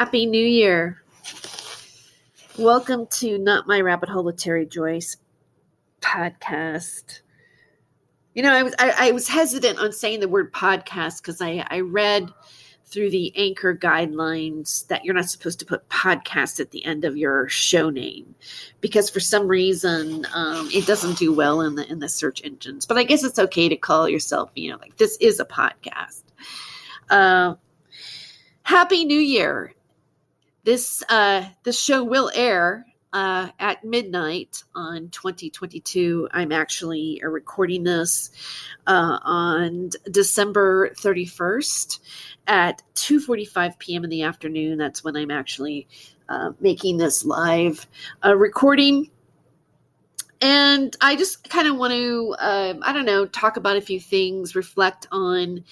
Happy New Year. Welcome to Not My Rabbit Hole with Tere Joyce podcast. You know, I was I, I was hesitant on saying the word podcast because I, I read through the anchor guidelines that you're not supposed to put podcast at the end of your show name because for some reason um, it doesn't do well in the in the search engines. But I guess it's okay to call yourself, you know, like this is a podcast. Uh, Happy New Year! This uh, this show will air uh, at midnight on 2022. I'm actually uh, recording this uh, on December 31st at 2:45 p.m. in the afternoon. That's when I'm actually uh, making this live uh, recording. And I just kind of want to, um, I don't know, talk about a few things, reflect on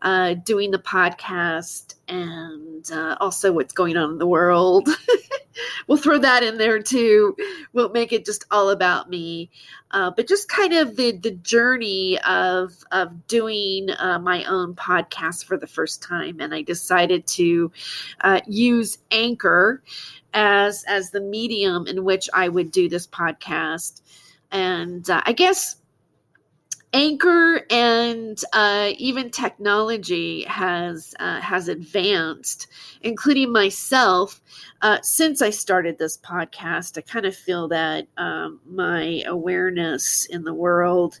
uh, doing the podcast and uh, also what's going on in the world. we'll throw that in there too. We'll make it just all about me, uh, but just kind of the the journey of of doing uh, my own podcast for the first time, and I decided to uh, use Anchor as as the medium in which I would do this podcast, and uh, I guess Anchor and uh, even technology has uh, has advanced, including myself. Uh, since I started this podcast, I kind of feel that um, my awareness in the world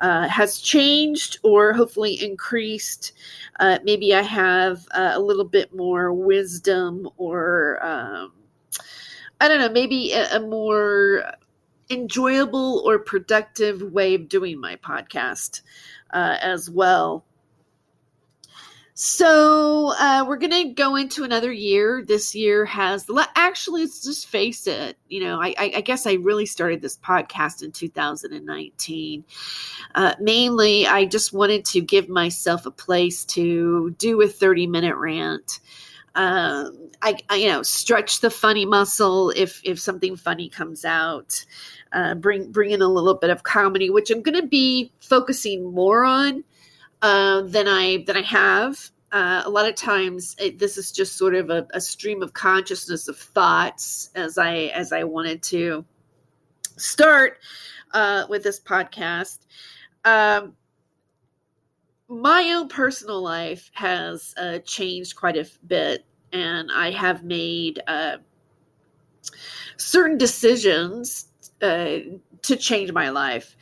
uh, has changed, or hopefully increased. Uh, maybe I have uh, a little bit more wisdom, or um, I don't know, maybe a, a more enjoyable or productive way of doing my podcast uh, as well. So uh, we're to go into another year. This year has actually, let's just face it. You know, I, I guess I really started this podcast in 2019. Uh, mainly, I just wanted to give myself a place to do a 30 minute rant um, I, I, you know stretch the funny muscle if if something funny comes out uh, bring bring in a little bit of comedy which i'm going to be focusing more on uh, than i than i have. Uh, a lot of times it, this is just sort of a, a, stream of consciousness of thoughts as i as i wanted to start uh, with this podcast. Um, my own personal life has uh, changed quite a bit, and I have made uh, certain decisions uh, to change my life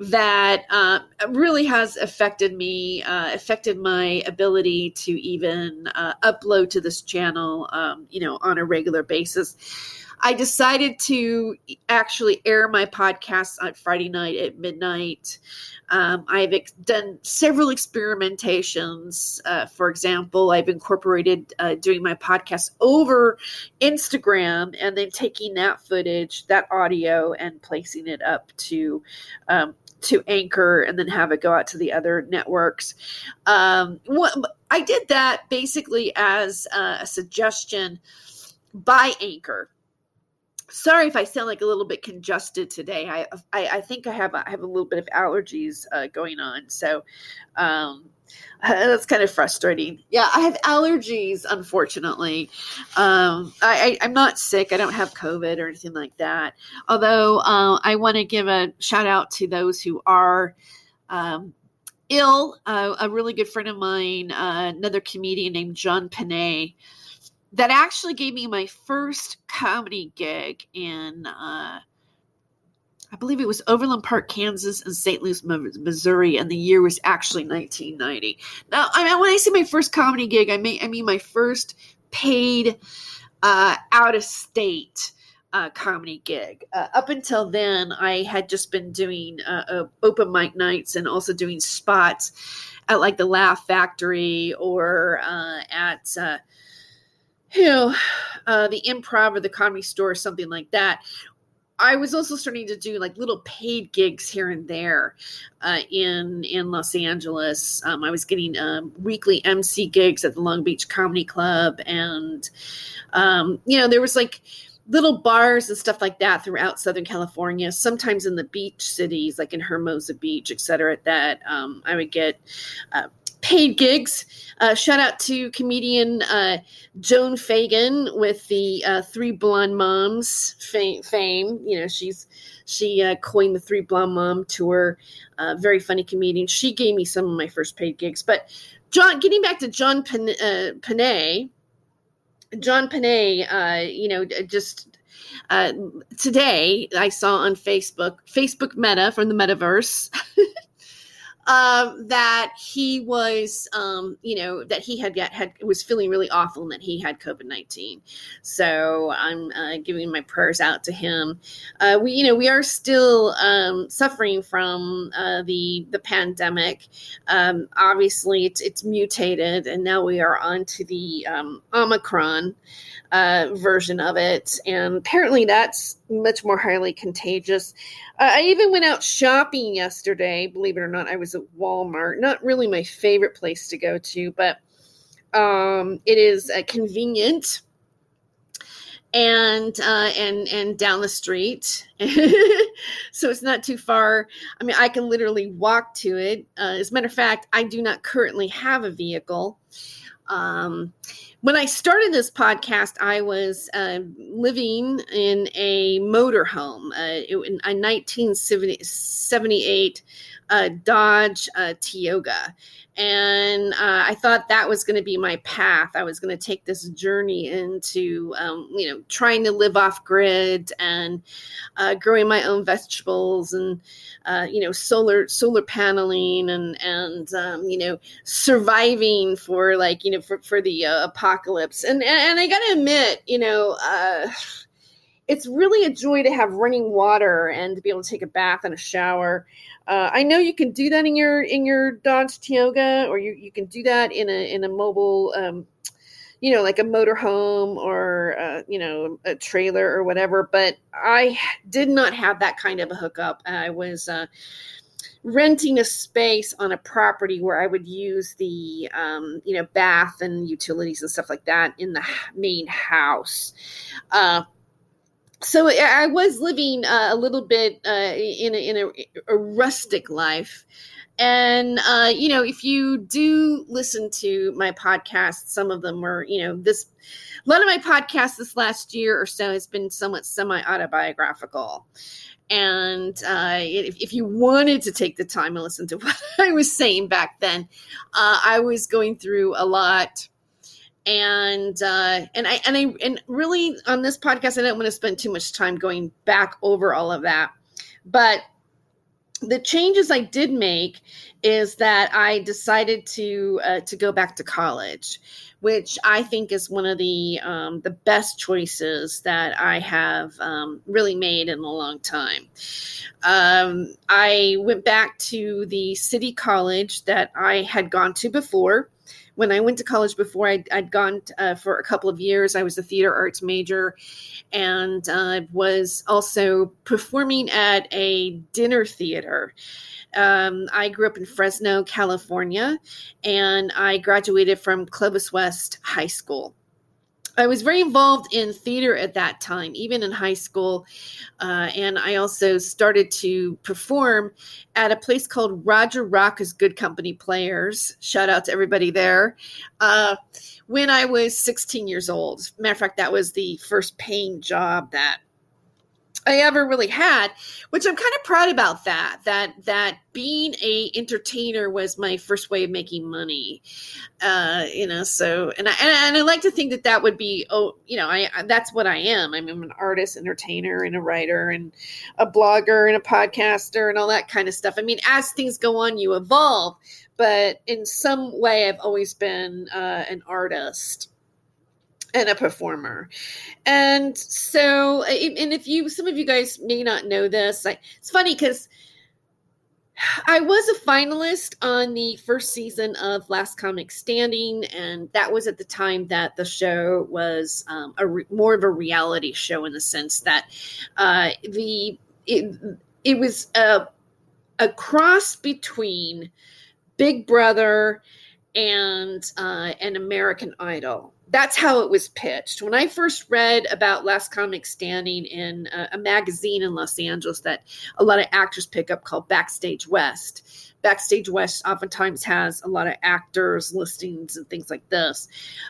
that uh, really has affected me, uh, affected my ability to even uh, upload to this channel, um, you know, on a regular basis. I decided to actually air my podcast on Friday night at midnight. Um, I've ex- done several experimentations. Uh, for example, I've incorporated uh, doing my podcast over Instagram and then taking that footage, that audio, and placing it up to um, to Anchor and then have it go out to the other networks. Um, I did that basically as a suggestion by Anchor sorry if I sound like a little bit congested today. I I, I think I have I have a little bit of allergies uh, going on, so um, that's kind of frustrating. Yeah, I have allergies, unfortunately. Um, I, I am not sick. I don't have COVID or anything like that. Although uh, I want to give a shout out to those who are. Um, ill uh, a really good friend of mine uh, another comedian named john panay that actually gave me my first comedy gig in uh, I believe it was Overland Park, Kansas, and St. Louis, Missouri, and the year was actually 1990. Now, I mean, when I say my first comedy gig, I mean I mean my first paid uh, out of state uh, comedy gig. Uh, up until then, I had just been doing uh, uh, open mic nights and also doing spots at like the Laugh Factory or uh, at you know, uh, the improv or the comedy store or something like that. I was also starting to do like little paid gigs here and there uh, in in Los Angeles. Um, I was getting um, weekly MC gigs at the Long Beach Comedy Club, and um, you know there was like little bars and stuff like that throughout Southern California. Sometimes in the beach cities, like in Hermosa Beach, et cetera. That um, I would get uh, paid gigs. Uh, shout out to comedian uh, Joan Fagan with the uh, Three Blonde Moms fame, fame. You know, she's she uh, coined the Three Blonde Mom tour. Uh, very funny comedian. She gave me some of my first paid gigs. But John, getting back to John uh, Panay, John Panay, you know, just today I saw on Facebook, Facebook Meta from the metaverse. um, that he was, um, you know, that he had got, had was feeling really awful and that he had COVID nineteen. So I'm uh, giving my prayers out to him. Uh, we, you know, we are still um, suffering from uh, the the pandemic. Um, obviously, it's it's mutated, and now we are on to the um, Omicron uh, version of it, and apparently that's much more highly contagious. Uh, I even went out shopping yesterday. Believe it or not, I was at Walmart. Not really my favorite place to go to, but um, it is uh, convenient and uh, and and down the street, so it's not too far. I mean, I can literally walk to it. Uh, as a matter of fact, I do not currently have a vehicle. Um, when I started this podcast, I was uh, living in a motorhome, uh, in a 1978 uh, Dodge uh, Tioga. And uh, I thought that was going to be my path. I was going to take this journey into, um, you know, trying to live off grid and uh, growing my own vegetables and, uh, you know, solar solar paneling and and um, you know, surviving for like you know for for the uh, apocalypse. And and I got to admit, you know. Uh, it's really a joy to have running water and to be able to take a bath and a shower. Uh, I know you can do that in your in your Dodge Tioga, or you, you can do that in a in a mobile, um, you know, like a motorhome or uh, you know a trailer or whatever. But I did not have that kind of a hookup. I was. Uh, renting a space on a property where I would use the, um, you know, bath and utilities and stuff like that in the main house. So I was living uh, a little bit uh, in, a, in a, a, rustic life. And, uh, you know, if you do listen to my podcast, some of them were, you know, this, a lot of my podcasts this last year or so has been somewhat semi autobiographical. And uh, if, if, you wanted to take the time and listen to what I was saying back then, uh, I was going through a lot and uh, and I and I and really on this podcast, I don't want to spend too much time going back over all of that, but the changes I did make is that I decided to uh, to go back to college, which I think is one of the um, the best choices that I have um, really made in a long time. Um, I went back to the city college that I had gone to before when I went to college before, I'd, I'd gone uh, for a couple of years. I was a theater arts major and uh, was also performing at a dinner theater. Um, I grew up in Fresno, California, and I graduated from Clovis West High School. I was very involved in theater at that time, even in high school. Uh, and I also started to perform at a place called Roger Rocka's Good Company Players. Shout out to everybody there. Uh, when I was 16 years old. Matter of fact, that was the first paying job that I ever really had, which I'm kind of proud about that. That that being a entertainer was my first way of making money, uh, you know. So and I and I like to think that that would be oh you know I that's what I am. I'm an artist, entertainer, and a writer, and a blogger, and a podcaster, and all that kind of stuff. I mean, as things go on, you evolve, but in some way, I've always been uh, an artist and a performer. And so, and if you, some of you guys may not know this, I, it's funny because I was a finalist on the first season of Last Comic Standing, and that was at the time that the show was um, a re- more of a reality show in the sense that uh, the it, it was a a cross between Big Brother and uh, an American Idol that's how it was pitched. When I first read about Last Comic Standing in a, a, magazine in Los Angeles that a lot of actors pick up called Backstage West, Backstage West oftentimes has a lot of actors listings and things like this.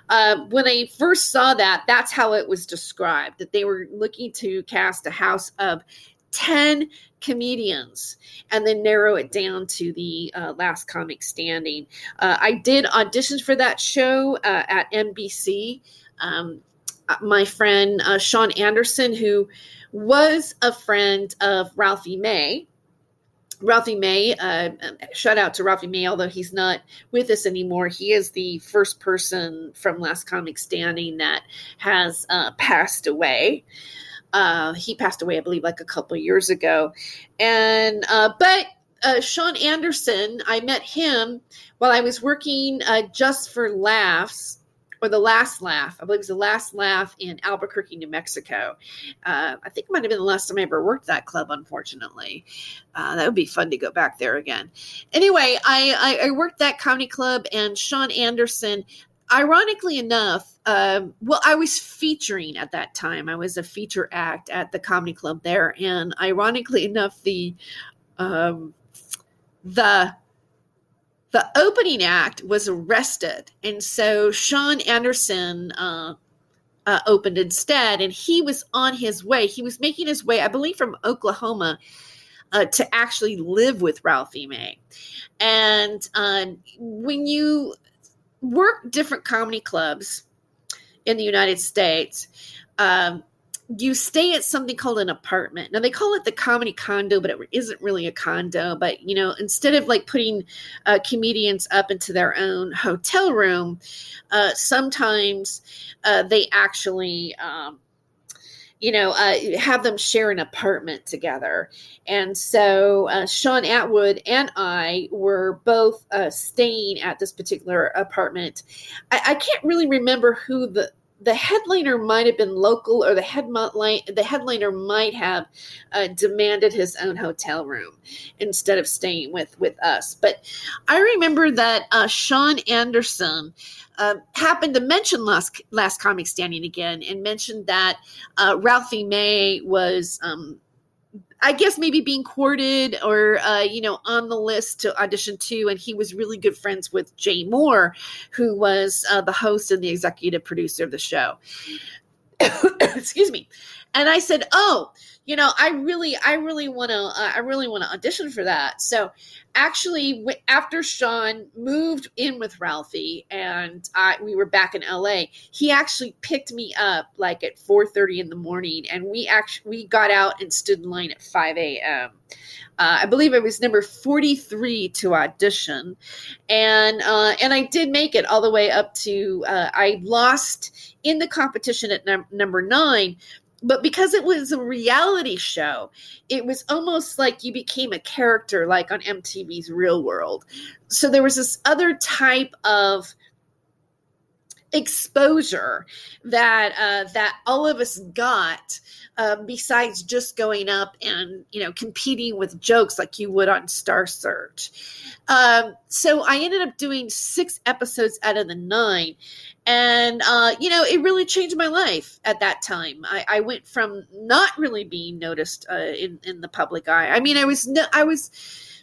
Uh, when I first saw that, that's how it was described that they were looking to cast a house of 10 comedians and then narrow it down to the uh, last comic standing. Uh, I did auditions for that show uh, at NBC. Um, uh, my friend uh, Sean Anderson, who was a friend of Ralphie May, Ralphie May, uh, shout out to Ralphie May, although he's not with us anymore. He is the first person from Last Comic Standing that has passed away. Uh, he passed away, I believe, like a couple years ago. And uh, but uh, Sean Anderson, I met him while I was working uh, just for laughs. Or the last laugh, I believe it was the last laugh in Albuquerque, New Mexico. Uh, I think it might have been the last time I ever worked that club. Unfortunately, uh, that would be fun to go back there again. Anyway, I, I, I worked that comedy club, and Sean Anderson ironically enough, um, well, I was featuring at that time. I was a feature act at the comedy club there, and ironically enough, the um, the the opening act was arrested, and so Sean Anderson uh, uh, opened instead, and he was on his way. He was making his way, I believe, from Oklahoma. Uh, to actually live with Ralphie May. And uh, when you work different comedy clubs in the United States, um, you stay at something called an apartment. Now they call it the comedy condo, but it isn't really a condo. But you know, instead of like putting uh, comedians up into their own hotel room, uh, sometimes uh, they actually um, you know, uh, have them share an apartment together. And so uh, Shawn Attwood and I were both uh, staying at this particular apartment. I, I, can't really remember who the the headliner might have been local, or the headline the headliner might have uh, demanded his own hotel room instead of staying with with us. But I remember that uh, Sean Anderson uh, happened to mention last last comic standing again, and mentioned that uh, Ralphie May was. Um, I guess maybe being courted or uh, you know on the list to audition too, and he was really good friends with Jay Mohr, who was uh, the host and the executive producer of the show. Excuse me, and I said, "Oh, you know, I really, I really want to, uh, I really want to audition for that." So, actually, after Sean moved in with Ralphie and I, we were back in LA, he actually picked me up like at four thirty in the morning, and we actually we got out and stood in line at five a.m. Uh, I believe it was number 43 to audition, and uh, and I did make it all the way up to uh, I lost in the competition at num- number nine, but because it was a reality show, it was almost like you became a character, like on MTV's Real World. So there was this other type of exposure that uh, that all of us got um, besides just going up and you know competing with jokes like you would on Star Search. Um, so I ended up doing six episodes out of the nine, and uh, you know it really changed my life at that time. I, I went from not really being noticed uh, in in the public eye. I mean, I was no, I was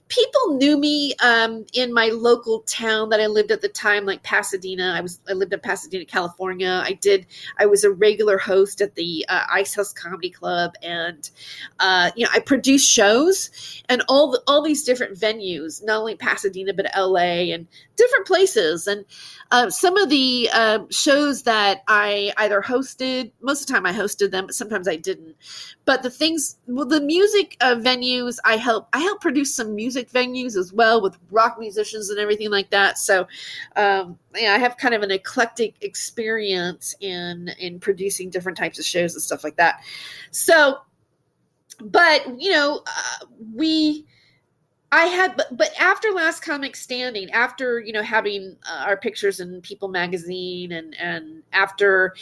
people knew me um, in my local town that I lived at the time, like Pasadena. I was I lived in Pasadena, California. I did. I was a regular host at the uh, Ice House Comedy Club, and uh, you know I produced shows and all the, all these different venues, not only Pasadena but L.A. and different places. And uh, some of the uh, shows that I either hosted, most of the time I hosted them, but sometimes I didn't. But the things, well, the music uh, venues, I help I help produce some music venues as well with rock musicians and everything like that. So, um, yeah, I have kind of an eclectic experience in in producing different types of shows and stuff like that. So, but you know, uh, we. I had, but, but after Last Comic Standing, after you know having uh, our pictures in People Magazine, and and after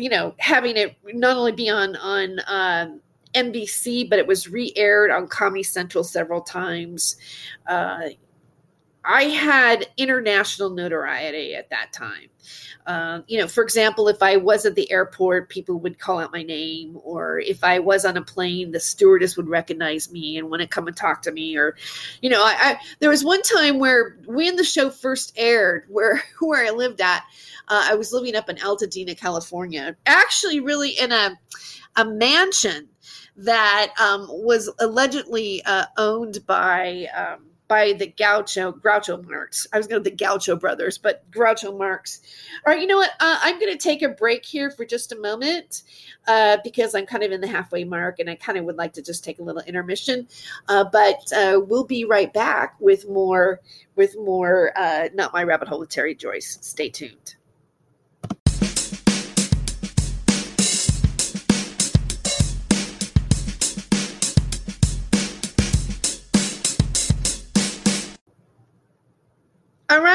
you know having it not only be on on um, NBC, but it was re aired on Comedy Central several times. Uh, I had international notoriety at that time. Um, you know, for example, if I was at the airport, people would call out my name, or if I was on a plane, the stewardess would recognize me and want to come and talk to me. Or, you know, I, I there was one time where when the show first aired, where where I lived at, uh, I was living up in Altadena, California, actually, really in a a mansion that um, was allegedly uh, owned by. Um, by the Gaucho Groucho Marx. I was going to the Gaucho brothers, but Groucho Marx. All right, you know what? Uh, I'm going to take a break here for just a moment uh, because I'm kind of in the halfway mark, and I kind of would like to just take a little intermission. Uh, but uh, we'll be right back with more with more. Uh, Not my rabbit hole with Tere Joyce. Stay tuned.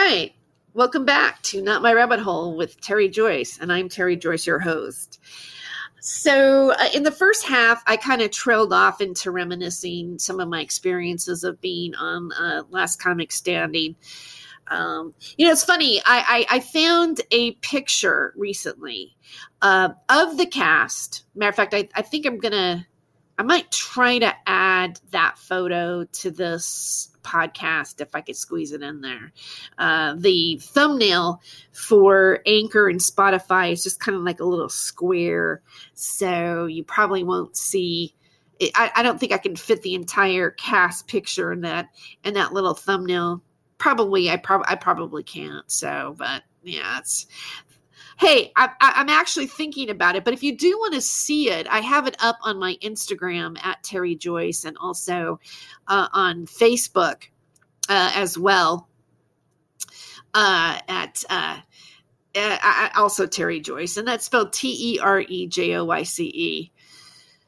Right. Welcome back to Not My Rabbit Hole with Tere Joyce, and I'm Tere Joyce, your host. So, uh, in the first half, I kind of trailed off into reminiscing some of my experiences of being on uh, Last Comic Standing. Um, you know, it's funny. I, I, I found a picture recently uh, of the cast. Matter of fact, I, I think I'm gonna, I might try to add that photo to this podcast if I could squeeze it in there. Uh, the thumbnail for Anchor and Spotify is just kind of like a little square, so you probably won't see. I, I don't think I can fit the entire cast picture in that in that little thumbnail. Probably, I probably I probably can't. So, but yeah, it's hey, I, am actually thinking about it. But if you do want to see it, I have it up on my Instagram at Tere Joyce and also uh, on Facebook uh, as well. Uh, at uh, uh also Tere Joyce, and that's spelled T E R E J O Y C E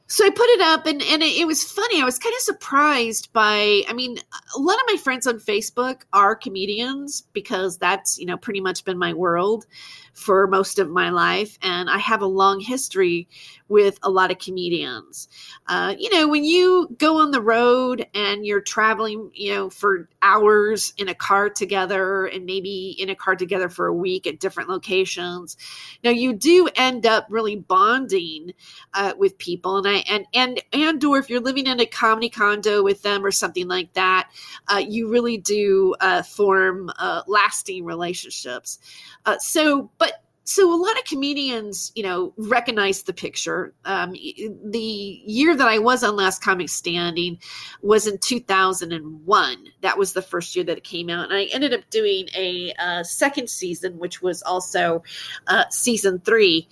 so I put it up and, and it, it, was funny. I was kind of surprised by, I mean, a lot of my friends on Facebook are comedians because that's, you know, pretty much been my world for most of my life. And I have a long history with a lot of comedians. Uh, you know, when you go on the road and you're traveling, you know, for hours in a car together and maybe in a car together for a week at different locations, now you do end up really bonding uh, with people. And I, and, and, and, or if you're living in a comedy condo with them or something like that, uh, you really do uh, form uh, lasting relationships. Uh, so, but so a lot of comedians, you know, recognize the picture. Um, the year that I was on Last Comic Standing was in 2001. That was the first year that it came out, and I ended up doing a uh, second season, which was also uh, season three.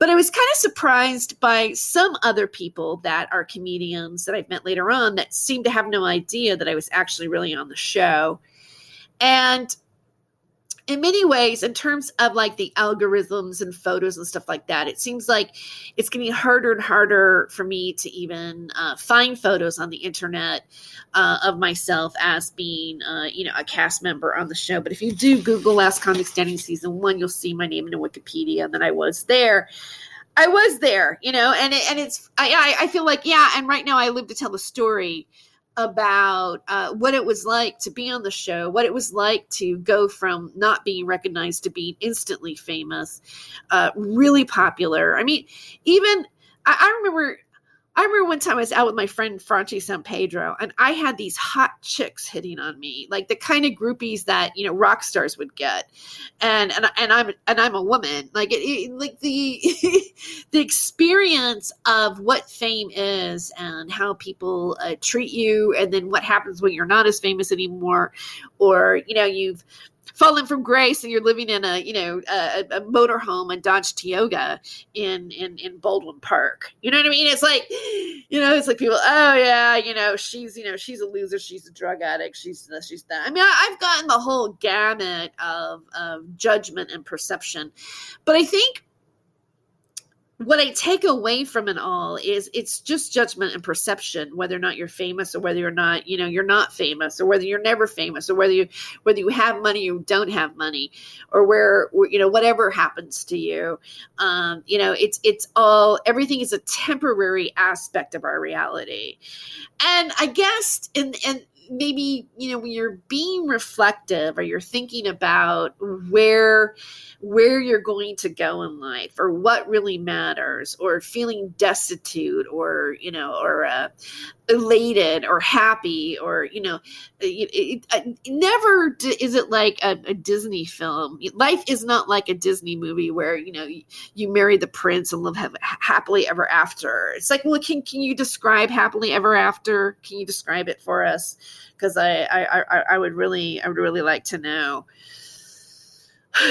But I was kind of surprised by some other people that are comedians that I've met later on that seemed to have no idea that I was actually really on the show. And in many ways, in terms of like the algorithms and photos and stuff like that, it seems like it's getting harder and harder for me to even uh, find photos on the internet uh, of myself as being, uh, you know, a cast member on the show. But if you do Google Last Comic Standing season one, you'll see my name in Wikipedia and that I was there. I was there, you know, and it, and it's I, I I feel like yeah, and right now I live to tell the story about uh, what it was like to be on the show, what it was like to go from not being recognized to being instantly famous, uh, really popular. I mean, even I, I remember I remember one time I was out with my friend Franchi San Pedro, and I had these hot chicks hitting on me, like the kind of groupies that you know rock stars would get, and and and I'm and I'm a woman, like it, it like the the experience of what fame is and how people uh, treat you, and then what happens when you're not as famous anymore, or you know you've fallen from grace and you're living in a you know a, a motorhome and Dodge Tioga in in in Baldwin Park. You know what I mean? It's like you know, it's like people. Oh yeah, you know, she's you know she's a loser. She's a drug addict. She's this. She's that. I mean, I, I've gotten the whole gamut of of judgment and perception, but I think what I take away from it all is it's just judgment and perception, whether or not you're famous or whether you're not, you know, you're not famous or whether you're never famous or whether you, whether you have money or don't have money or where, you know, whatever happens to you. Um, you know, it's, it's all, everything is a temporary aspect of our reality. And I guess in, in, maybe you know when you're being reflective or you're thinking about where where you're going to go in life or what really matters or feeling destitute or you know or uh, elated or happy or you know uh, it, it, it, never is it like a, a, disney film. Life is not like a disney movie where you know you, you marry the prince and live have, happily ever after. It's like well can, can you describe happily ever after? Can you describe it for us? Because I, I i i would really i would really like to know.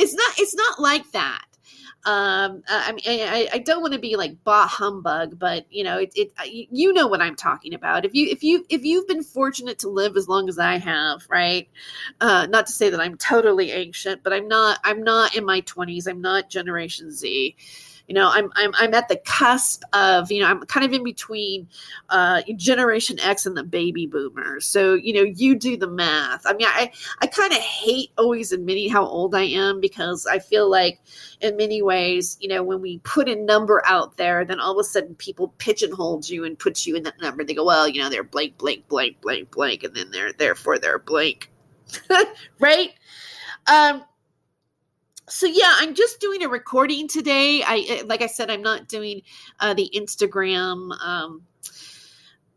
It's not it's not like that um i mean i, I don't want to be like bah humbug but you know it, it you know what i'm talking about. If you if you if you've been fortunate to live as long as i have right uh not to say that i'm totally ancient but i'm not i'm not in my 20s i'm not generation z you know i'm i'm, I'm at the cusp of you know i'm kind of in between uh, generation x and the baby boomers. So you know you do the math. I mean i i kind of hate always admitting how old i am because i feel like in many ways you know when we put a number out there then all of a sudden people pigeonhole you and put you in that number. They go well you know they're blank blank blank blank blank and then they're therefore they're blank. Right? Um so yeah i'm just doing a recording today. I eh, like i said i'm not doing uh, the instagram um,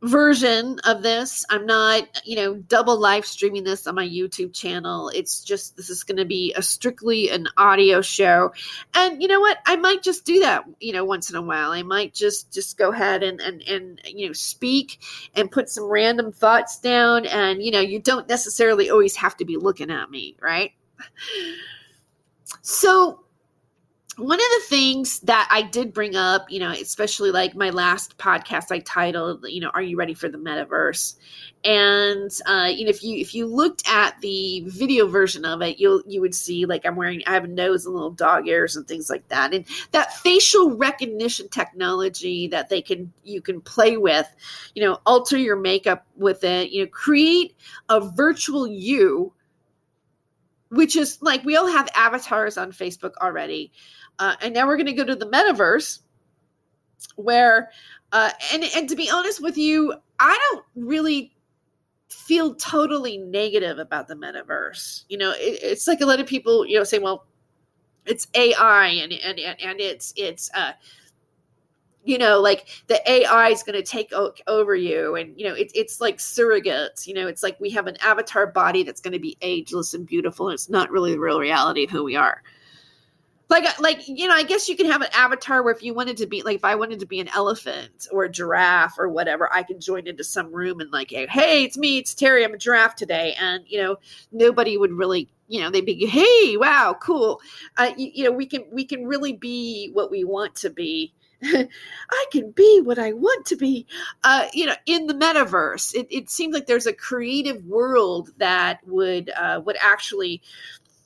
version of this. I'm not you know double live streaming this on my youtube channel. It's just this is going to be a strictly an audio show. And you know what? I might just do that you know once in a while. I might just just go ahead and and and you know speak and put some random thoughts down. And you know you don't necessarily always have to be looking at me right so, one of the things that I did bring up, you know, especially like my last podcast, I titled, you know, "Are you ready for the metaverse?" And uh, you know, if you if you looked at the video version of it, you'll you would see like I'm wearing, I have a nose and little dog ears and things like that, and that facial recognition technology that they can you can play with, you know, alter your makeup with it, you know, create a virtual you which is like we all have avatars on Facebook already. Uh, and now we're going to go to the metaverse where, uh, and, and to be honest with you, I don't really feel totally negative about the metaverse. You know, it, it's like a lot of people, you know, say, well, it's AI and, and, and, and it's, it's, uh, you know like the ai is going to take o- over you. And you know it, it's like surrogates you know it's like we have an avatar body that's going to be ageless and beautiful and it's not really the real reality of who we are. Like uh, like you know i guess you can have an avatar where if you wanted to be like if i wanted to be an elephant or a giraffe or whatever i can join into some room and like hey it's me it's tere i'm a giraffe today. And you know nobody would really you know they'd be hey wow cool. Uh, you, you know we can we can really be what we want to be I can be what I want to be, uh, you know, in the metaverse. It, it seems like there's a creative world that would uh, would actually,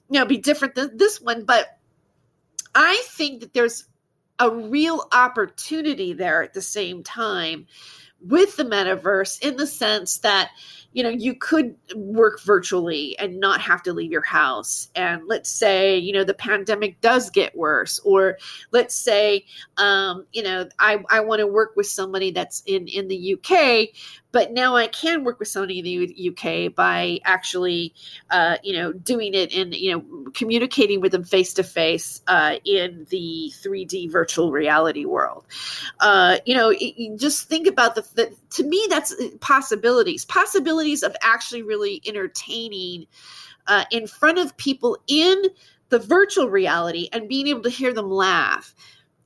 you know, be different than this one. But I think that there's a real opportunity there at the same time with the metaverse in the sense that you know you could work virtually and not have to leave your house and let's say you know the pandemic does get worse or let's say um, you know i, I want to work with somebody that's in in the uk but now I can work with somebody in the UK by actually, uh, you know, doing it and you know, communicating with them face to face in the 3D virtual reality world. Uh, you know, it, just think about the, the, to me, that's uh, possibilities, of actually really entertaining uh, in front of people in the virtual reality and being able to hear them laugh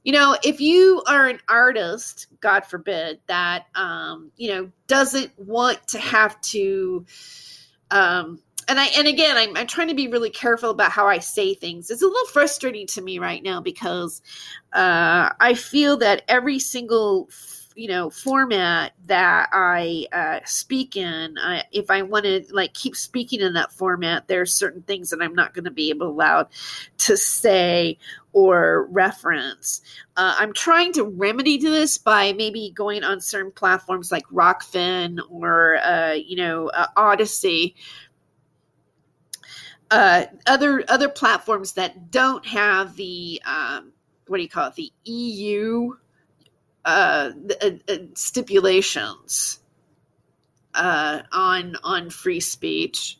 you know if you are an artist god forbid that um you know doesn't want to have to um and I and again I'm, I'm trying to be really careful about how I say things. It's a little frustrating to me right now because uh, I feel that every single you know format that I uh, speak in, I, if I want to like keep speaking in that format, there are certain things that I'm not going to be able allowed to say or reference. Uh, I'm trying to remedy to this by maybe going on certain platforms like Rokfin or uh, you know uh, Odysee. Uh, other other platforms that don't have the um, what do you call it the EU uh, uh, uh, stipulations uh, on on free speech.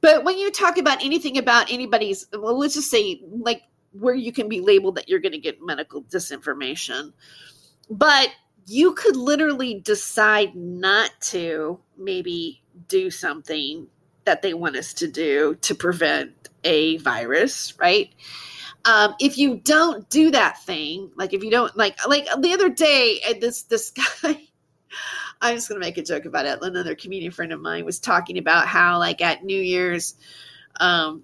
But when you talk about anything about anybody's, well, let's just say like where you can be labeled that you're going to get medical disinformation, but you could literally decide not to maybe do something that they want us to do to prevent a virus, right? Um, if you don't do that thing, like if you don't like like the other day, this this guy I'm just to make a joke about it. Another comedian friend of mine was talking about how, like, at New Year's, um,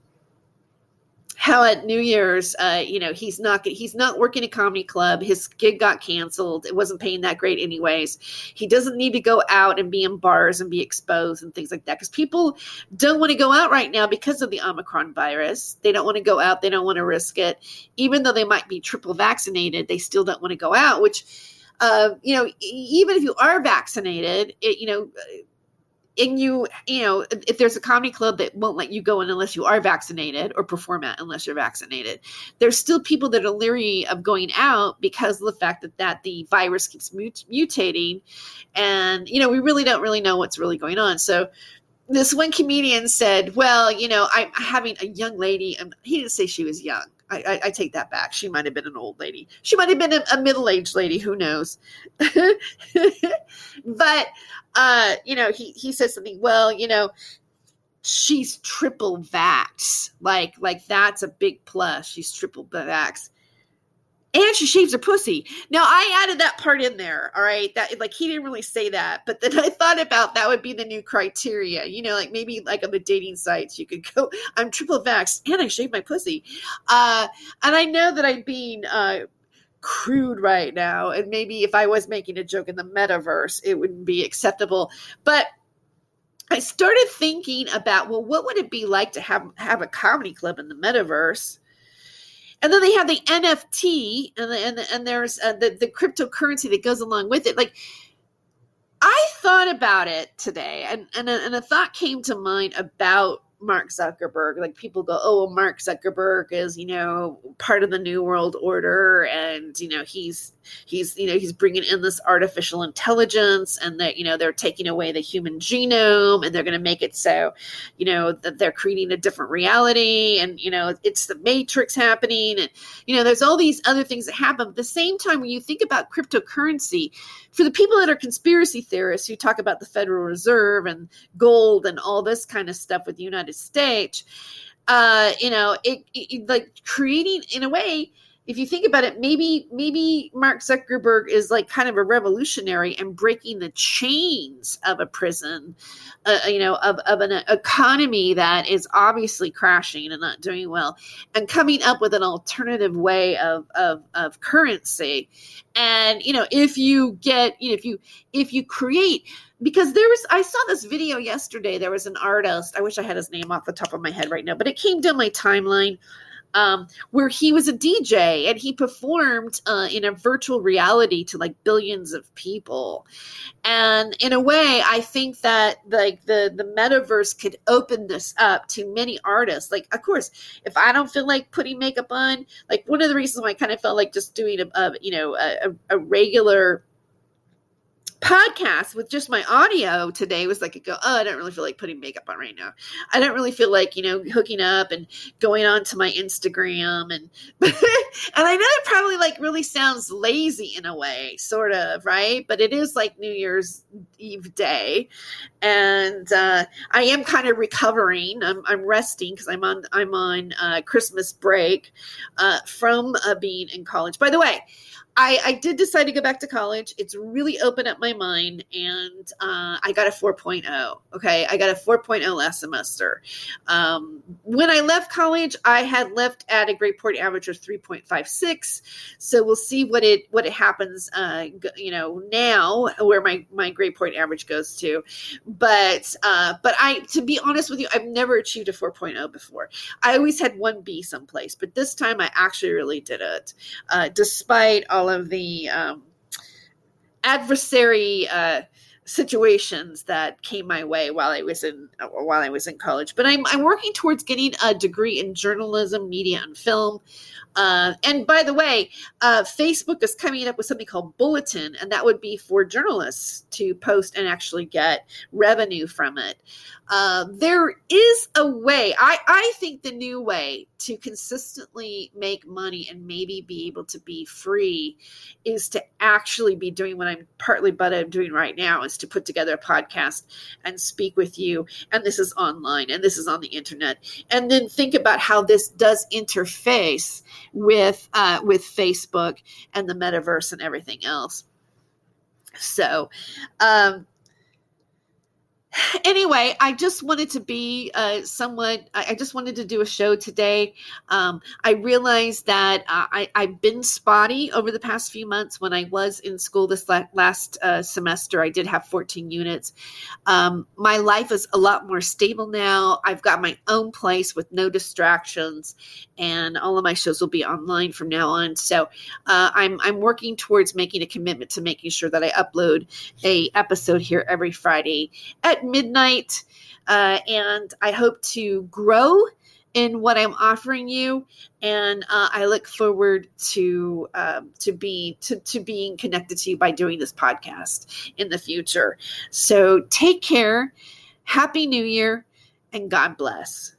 how at New Year's, uh, you know, he's not he's not working a comedy club. His gig got canceled. It wasn't paying that great, anyways. He doesn't need to go out and be in bars and be exposed and things like that because people don't want to go out right now because of the Omicron virus. They don't want to go out. They don't want to risk it, even though they might be triple vaccinated. They still don't want to go out, which uh, you know, even if you are vaccinated, it, you know, and you, you know, if there's a comedy club that won't let you go in unless you are vaccinated or perform at unless you're vaccinated, there's still people that are leery of going out because of the fact that that the virus keeps mut- mutating, and you know, we really don't really know what's really going on. So this one comedian said, "Well, you know, I'm having a young lady, and he didn't say she was young, I, I, I, take that back. She might have been an old lady. She might have been a, a middle aged lady. Who knows? but uh, you know, he he says something. Well, you know, she's triple vax. Like like that's a big plus. She's triple vax and she shaves her pussy. Now I added that part in there. All right, that like he didn't really say that, but then I thought about that would be the new criteria. You know, like maybe like on the dating sites you could go, I'm triple vaxxed and I shave my pussy. Uh, and I know that I'm being uh, crude right now, and maybe if I was making a joke in the metaverse, it wouldn't be acceptable. But I started thinking about, well, what would it be like to have have a comedy club in the metaverse? and then they have the NFT and the, and, the, and there's uh, the the cryptocurrency that goes along with it. Like I thought about it today, and and a, and a thought came to mind about Mark Zuckerberg. Like people go, oh, Mark Zuckerberg is, you know, part of the new world order, and you know, he's he's you know he's bringing in this artificial intelligence, and that you know they're taking away the human genome, and they're going to make it so, you know, that they're creating a different reality, and you know, it's the Matrix happening, and you know, there's all these other things that happen. But at the same time, when you think about cryptocurrency, for the people that are conspiracy theorists who talk about the Federal Reserve and gold and all this kind of stuff with the United States, uh, you know, it, it like creating in a way if you think about it, maybe maybe Mark Zuckerberg is like kind of a revolutionary and breaking the chains of a prison, uh, you know, of, of an economy that is obviously crashing and not doing well, and coming up with an alternative way of of, of currency. And you know, if you get, you know, if you if you create because there was I saw this video yesterday. There was an artist. I wish I had his name off the top of my head right now, but it came down my timeline um, where he was a DJ and he performed uh, in a virtual reality to like billions of people. And in a way, I think that like the the metaverse could open this up to many artists. Like, of course, if I don't feel like putting makeup on, like one of the reasons why I kind of felt like just doing a, a you know a, a regular podcast with just my audio today was like a go oh i don't really feel like putting makeup on right now. I don't really feel like you know hooking up and going on to my instagram and and i know it probably like really sounds lazy in a way sort of right? But it is like new year's eve day. And uh, i am kind of recovering. I'm, I'm resting because i'm on i'm on uh, christmas break uh, from uh, being in college. By the way I, I did decide to go back to college. It's really opened up my mind, and uh, I got a 4.0. Okay, I got a 4.0 last semester. Um, when I left college, I had left at a grade point average of 3.56. So we'll see what it what it happens. Uh, you know now where my my grade point average goes to, but uh, but I to be honest with you, I've never achieved a 4.0 before. I always had one B someplace, but this time I actually really did it, uh, despite all all of the um, adversary uh, situations that came my way while I was in while I was in college. But I'm I'm working towards getting a degree in journalism, media, and film. Uh, and by the way, uh, Facebook is coming up with something called Bulletin, and that would be for journalists to post and actually get revenue from it. Uh, there is a way, I, I think the new way to consistently make money and maybe be able to be free is to actually be doing what I'm partly but I'm doing right now is to put together a podcast and speak with you. And this is online and this is on the internet. And then think about how this does interface with uh, with Facebook and the metaverse and everything else. So, um, anyway, I just wanted to be uh, somewhat, I, I, just wanted to do a show today. Um, I realized that uh, I, I've been spotty over the past few months. When I was in school this la- last uh, semester, I did have 14 units. Um, my life is a lot more stable now. I've got my own place with no distractions, and all of my shows will be online from now on. So uh, I'm, I'm working towards making a commitment to making sure that I upload a episode here every Friday at midnight. Uh, and I hope to grow in what I'm offering you, and uh, I look forward to um, to be to, to being connected to you by doing this podcast in the future. So take care, happy New Year, and God bless.